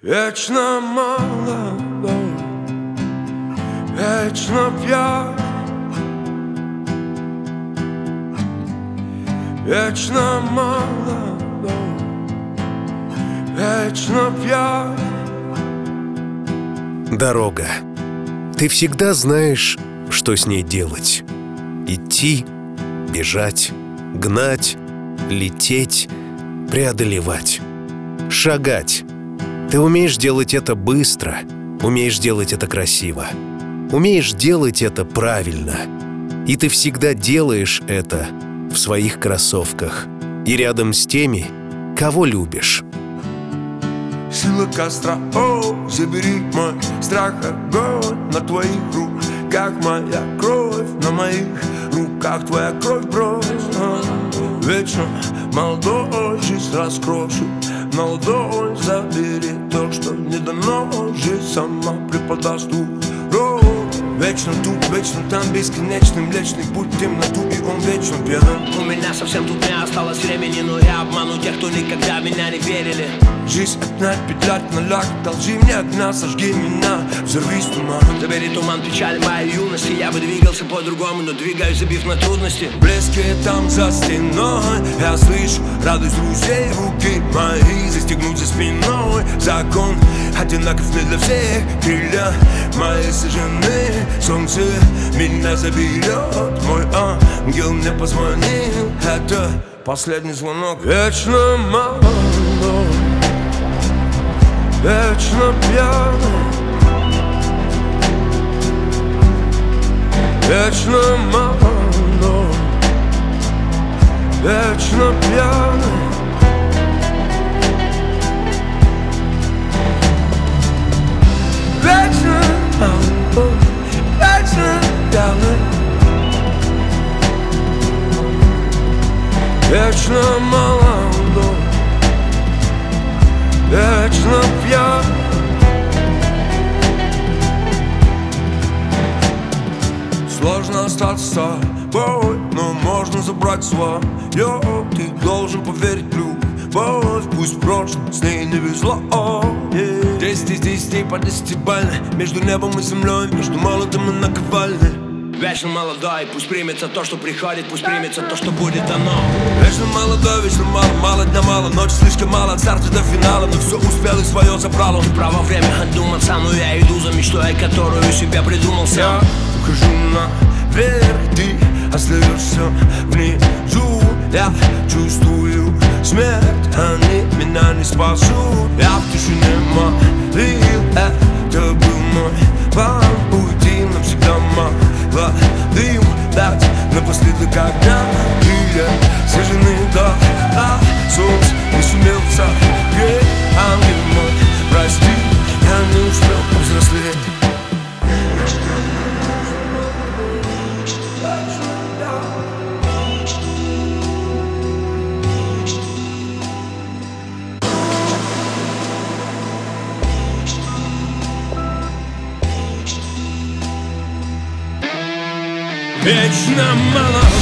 Вечно молодой, вечно пьяный Вечно молодой, вечно пьяный Дорога. Ты всегда знаешь, что с ней делать. Идти, бежать, гнать, лететь, преодолевать, шагать. Ты умеешь делать это быстро, умеешь делать это красиво, умеешь делать это правильно. И ты всегда делаешь это в своих кроссовках и рядом с теми, кого любишь. Сила костра, о, забери мой страх, огонь на твоих руках моя кровь на моих руках, твоя кровь брось Вечно молодой, жизнь раскрошу Молодой, забери то, что не дано Жизнь сама преподаст урок Вечно тут, вечно там, бесконечный млечный путь темноту И он вечно пьян У меня совсем тут не осталось времени Но я обману тех, кто никогда меня не верили. Жизнь одна, петля на ляг Должи мне огня, сожги меня Взорвись туман Забери туман печали моей юности. Я бы двигался по-другому, но двигаюсь, забив на трудности. Блески там за стеной. Я слышу радость друзей Руки мои. Застегнуть за спиной Закон одинаков не для всех Крылья мои сожжены Солнце меня заберет Мой ангел мне позвонил Это последний звонок Вечно молодой Вечно пьяный Вечно молодой Вечно пьяный Вечно молодой Вечно пьяный. Сложно остаться с тобой, но можно забрать свое. Ты должен поверить в любовь, пусть в прошлом с ней не везло. Yeah. 10 из 10 по десятибально Между небом и землей, между молотом и наковальней. Вечно молодой, пусть примется то, что приходит Пусть примется то, что будет оно. Вечно молодой, вечно мало, мало дня мало Ночь слишком мало, от старта до финала. Но все успел и свое забрало. Ты право время отдуматься, но я иду за мечтой Которую себе придумал Я сам. ухожу наверх, ты остаешься внизу. Я чувствую смерть, они меня не спасут Я в тишине молил, это был мой план Уйти навсегда молодым, дать напоследок огня Крылья сожжены до а солнце не сумел согреть Ангел мой, прости, я не успел повзрослеть Вечно молодой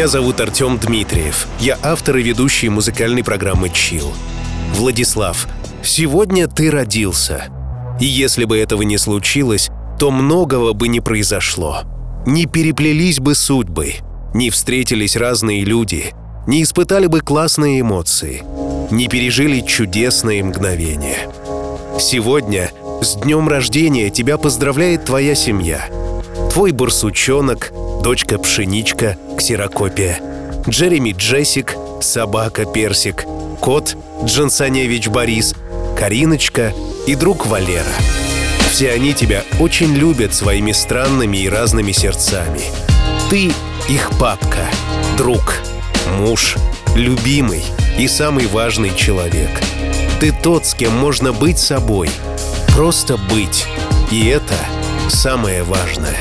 Меня зовут Артем Дмитриев. Я автор и ведущий музыкальной программы «Чил». Владислав, сегодня ты родился. И если бы этого не случилось, то многого бы не произошло. Не переплелись бы судьбы, не встретились разные люди, не испытали бы классные эмоции, не пережили чудесные мгновения. Сегодня с днем рождения тебя поздравляет твоя семья. Твой барсучонок, дочка пшеничка, ксерокопия. Джереми Джессик, собака Персик, кот Джансоневич Борис, Кариночка и друг Валера. Все они тебя очень любят своими странными и разными сердцами. Ты их папка, друг, муж, любимый и самый важный человек. Ты тот, с кем можно быть собой. Просто быть. И это самое важное.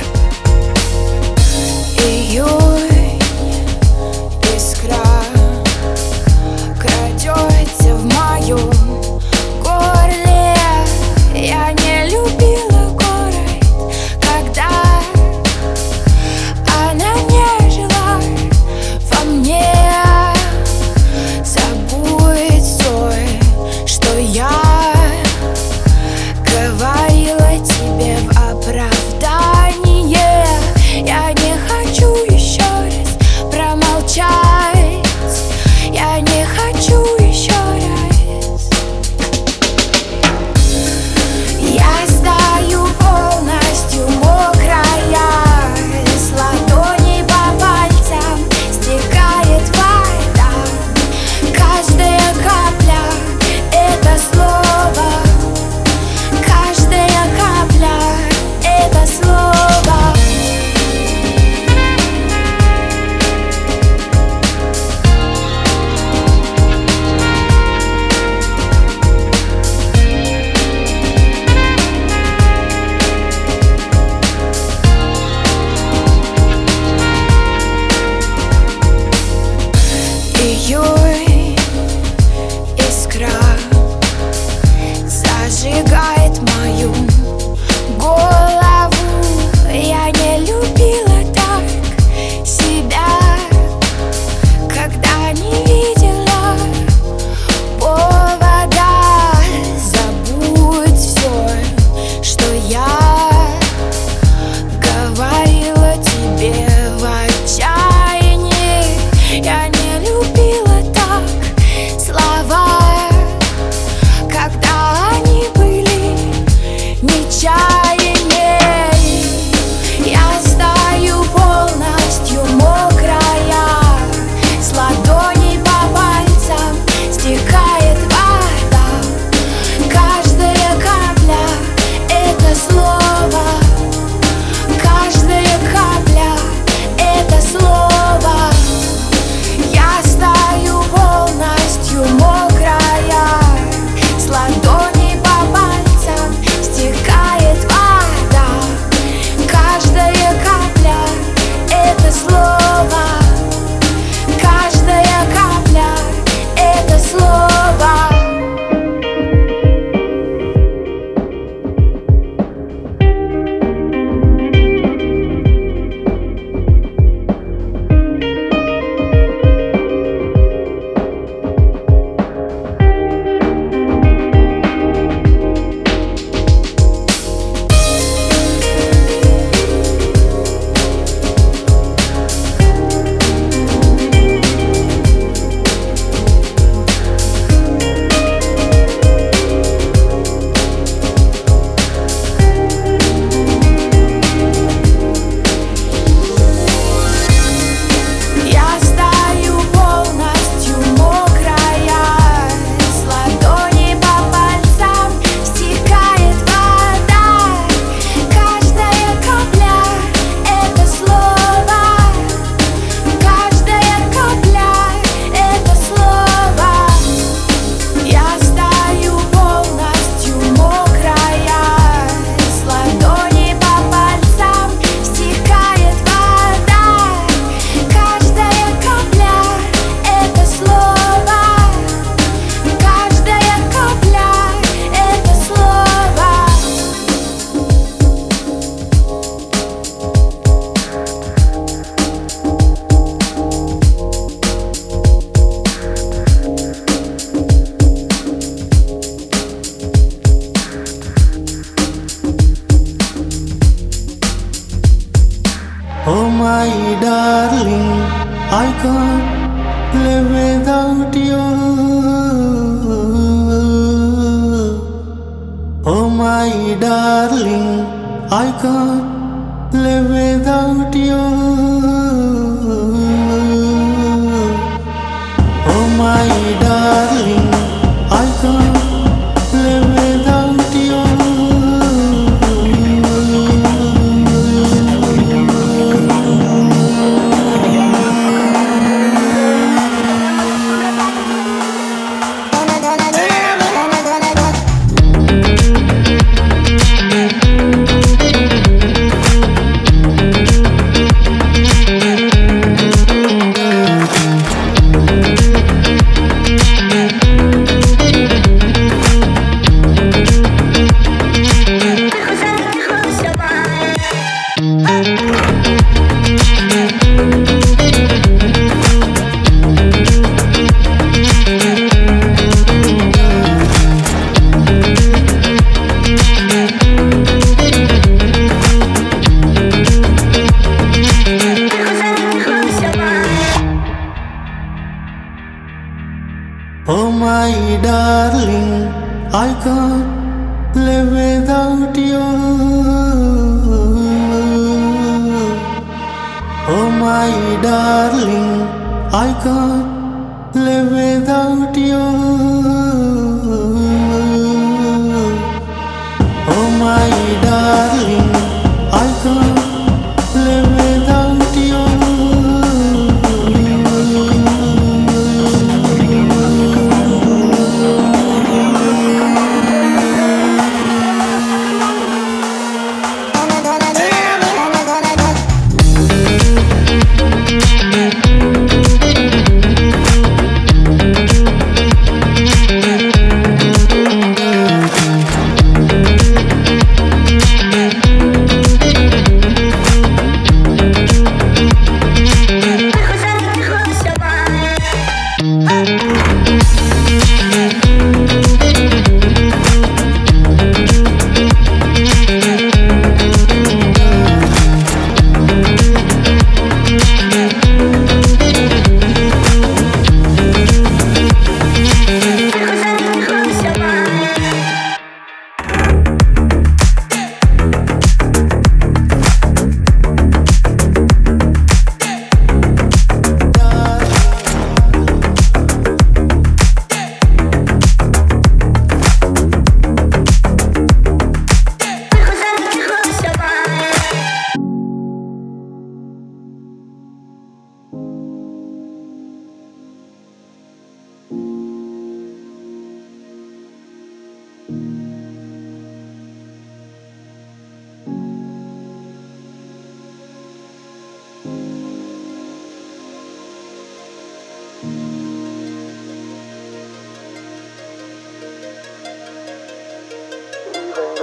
my darling, I can't live without you. Oh, my darling, I can't live without you.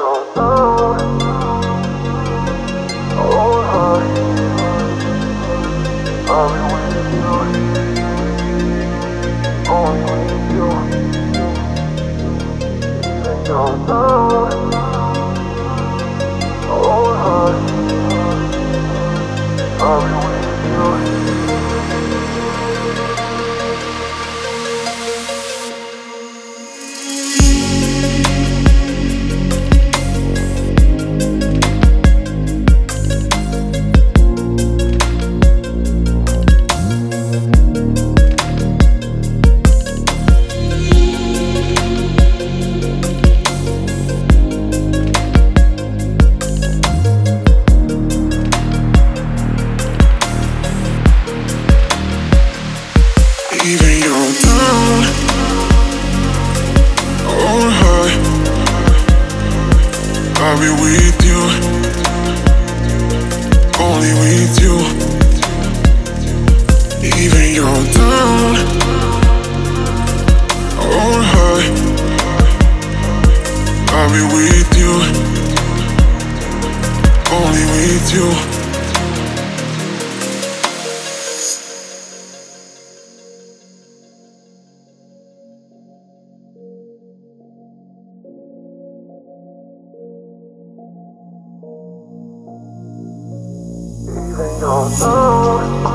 Oh. oh, oh.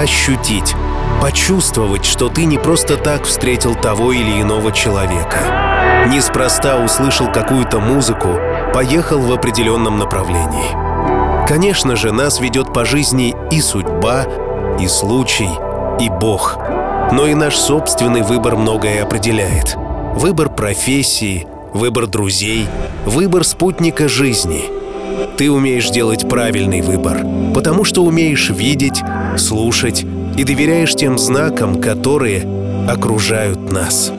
ощутить, почувствовать, что ты не просто так встретил того или иного человека. Неспроста услышал какую-то музыку, поехал в определенном направлении. Конечно же, нас ведет по жизни и судьба, и случай, и Бог. Но и наш собственный выбор многое определяет. Выбор профессии, выбор друзей, выбор спутника жизни. Ты умеешь делать правильный выбор, потому что умеешь видеть, слушать и доверяешь тем знакам, которые окружают нас.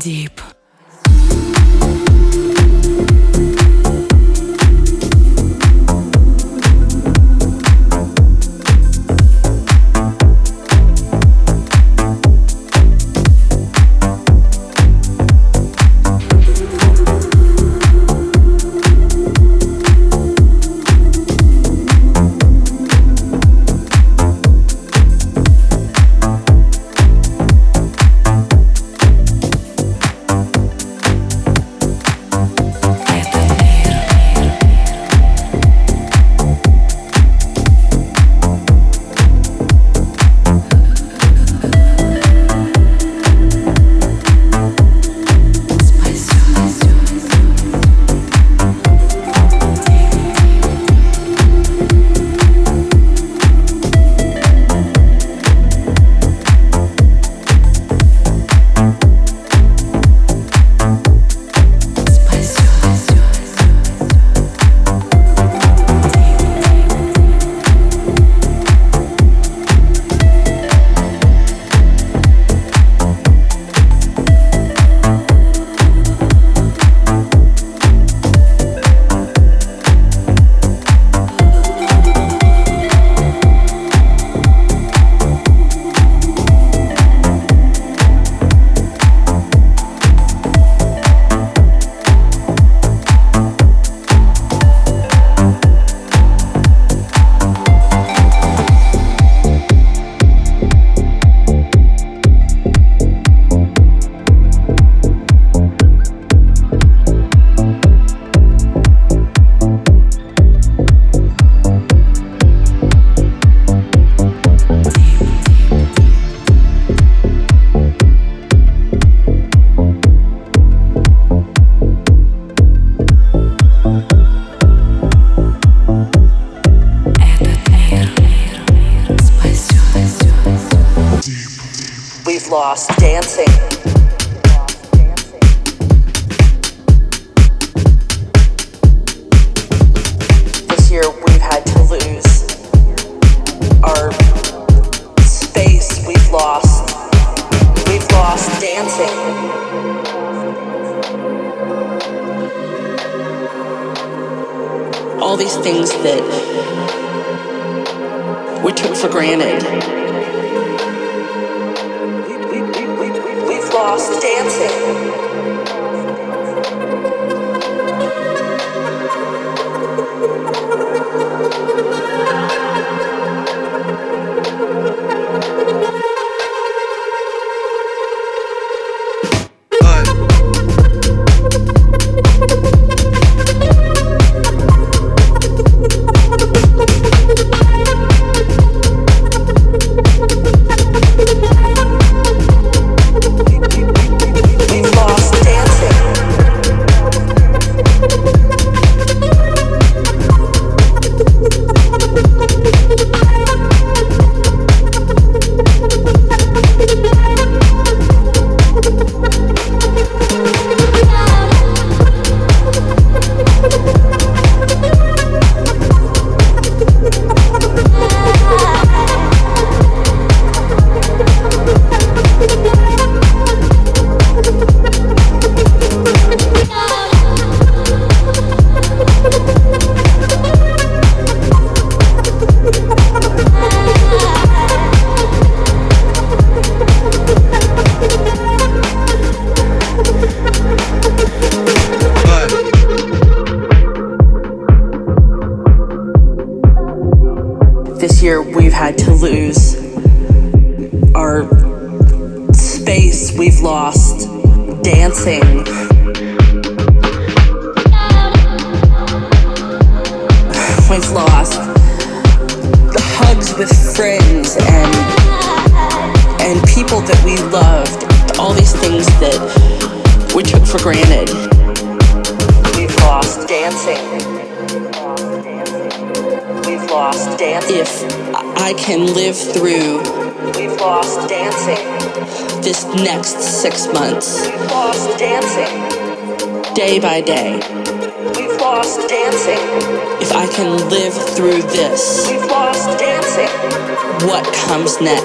Deep.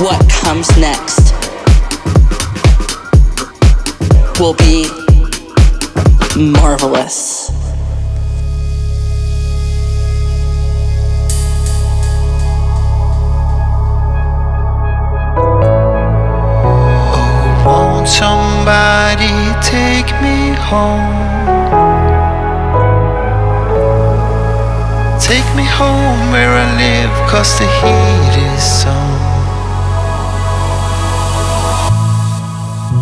what comes next will be marvelous. Oh, won't somebody take me home? Take me home where I live, cause the heat is on.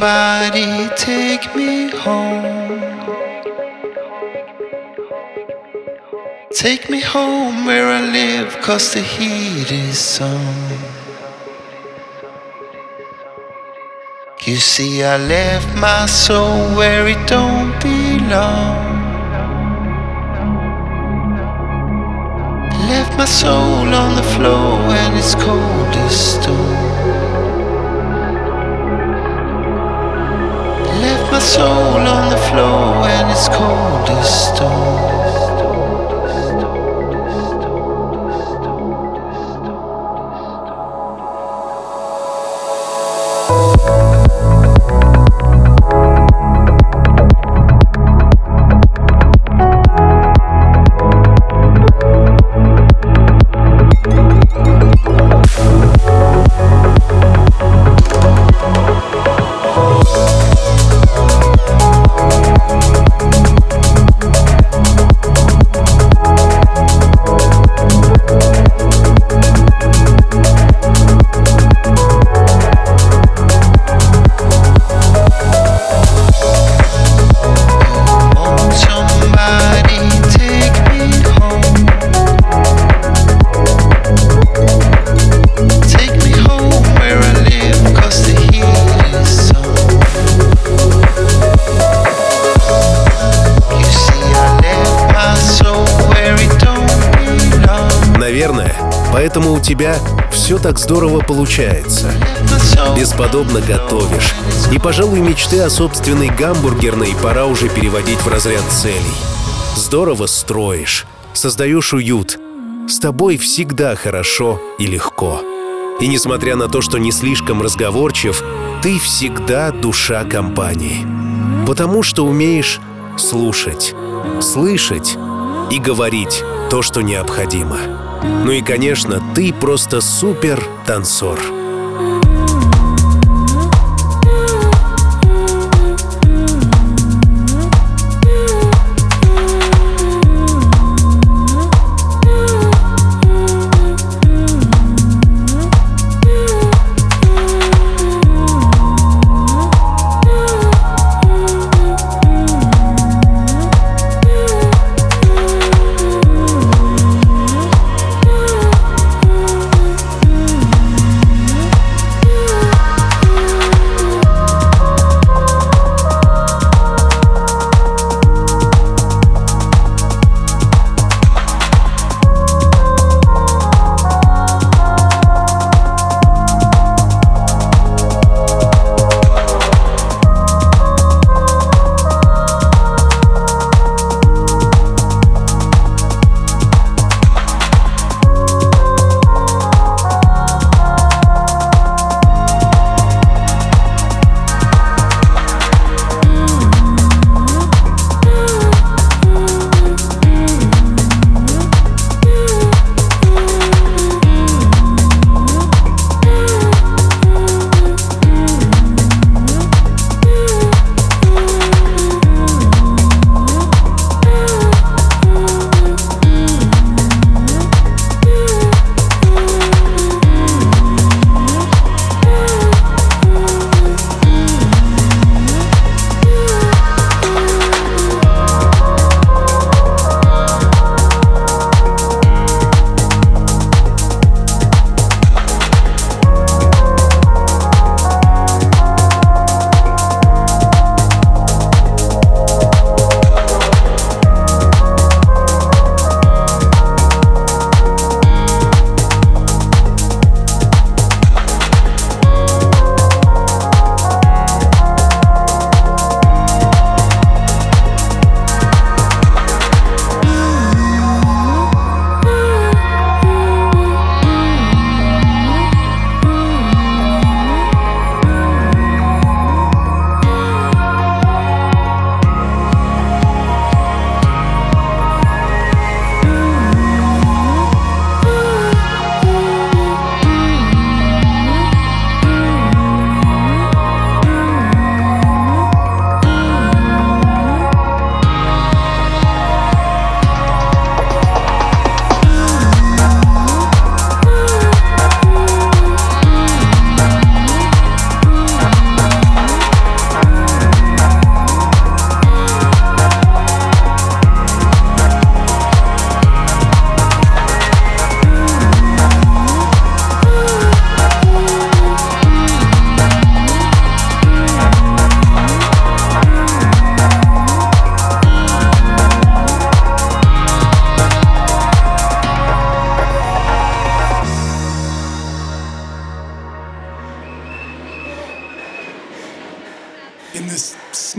Somebody take me home. Take me home where I live, cause the heat is on. You see, I left my soul where it don't belong. Left my soul on the floor and it's cold as stone. soul on the floor and it's cold as stone. Все так здорово получается. Бесподобно готовишь. И, пожалуй, мечты о собственной гамбургерной пора уже переводить в разряд целей. Здорово строишь, создаешь уют. С тобой всегда хорошо и легко. И несмотря на то, что не слишком разговорчив, ты всегда душа компании. Потому что умеешь слушать, слышать и говорить то, что необходимо. Ну и, конечно, ты просто супер танцор.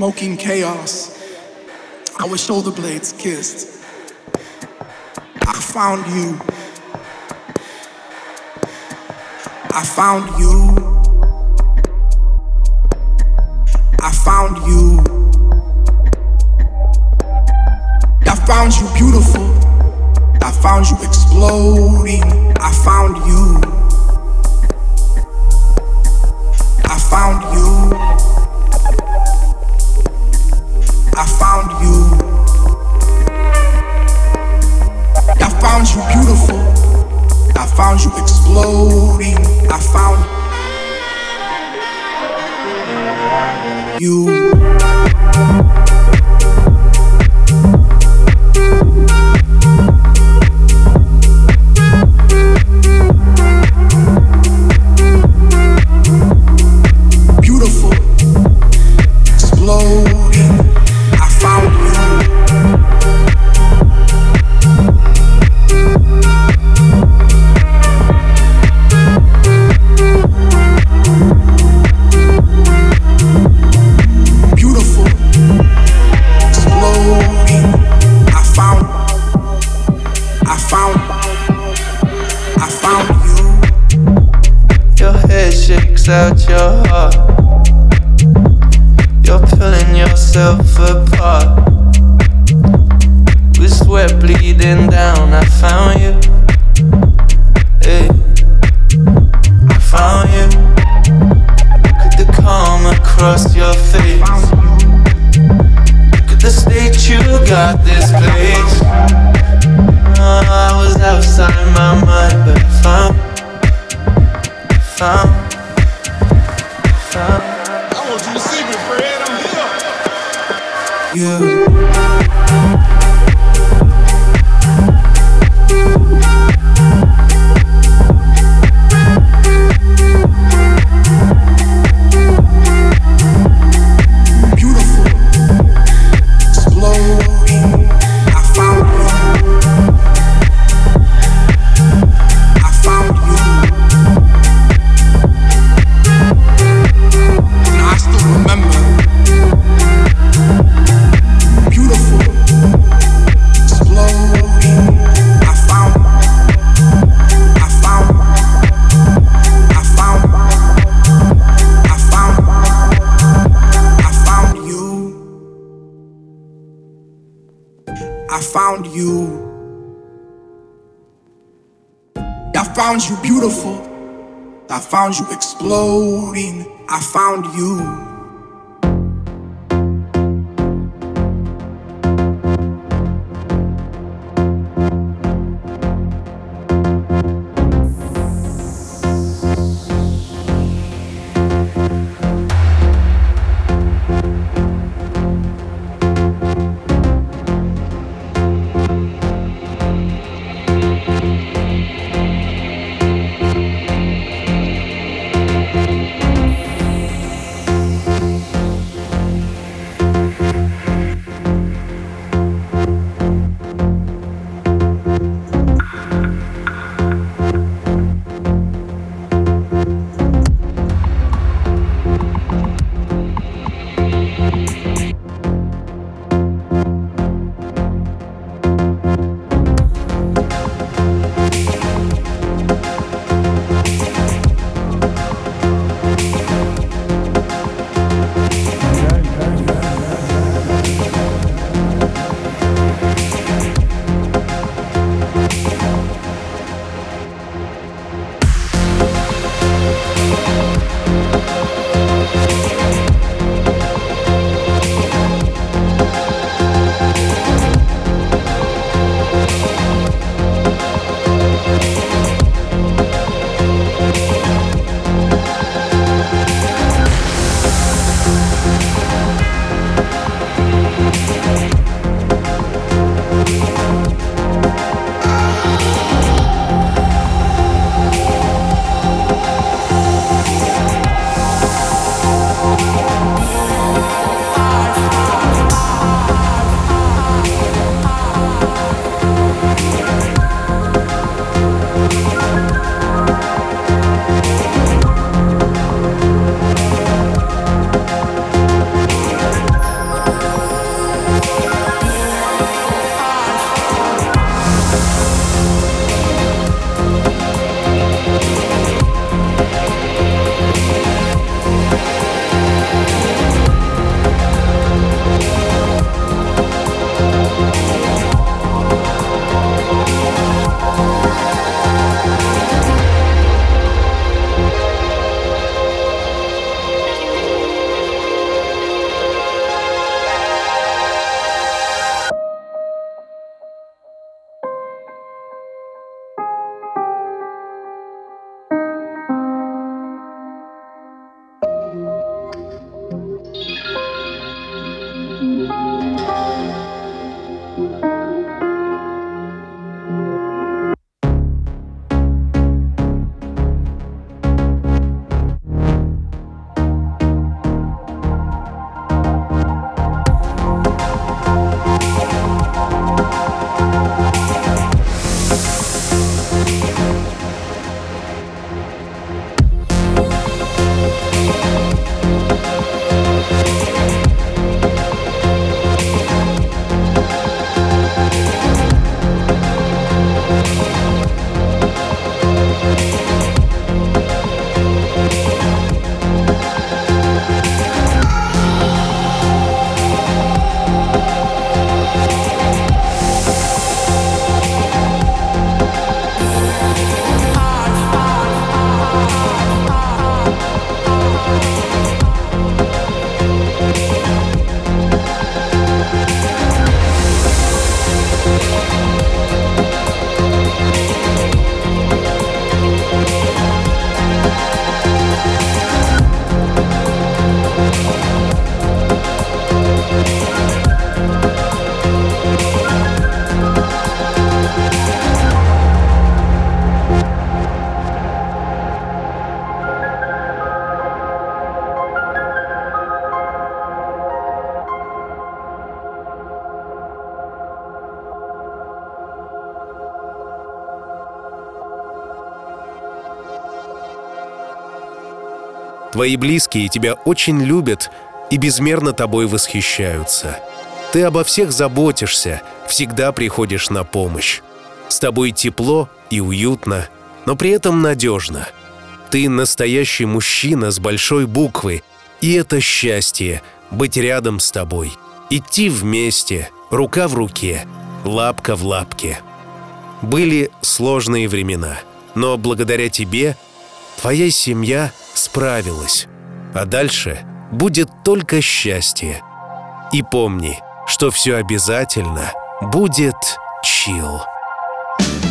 Smoking chaos, our shoulder blades kissed. I found you. I found you. I found you. I found you beautiful. I found you exploding. I found you. I found you. I found you. I found you beautiful. I found you exploding. I found you. out your heart. You're pulling yourself apart. With sweat bleeding down, I found you. floating, I found you. Твои близкие тебя очень любят и безмерно тобой восхищаются. Ты обо всех заботишься, всегда приходишь на помощь. С тобой тепло и уютно, но при этом надежно. Ты настоящий мужчина с большой буквы, и это счастье — быть рядом с тобой. Идти вместе, рука в руке, лапка в лапке. Были сложные времена, но благодаря тебе — твоя семья справилась. А дальше будет только счастье. И помни, что все обязательно будет чил. thank you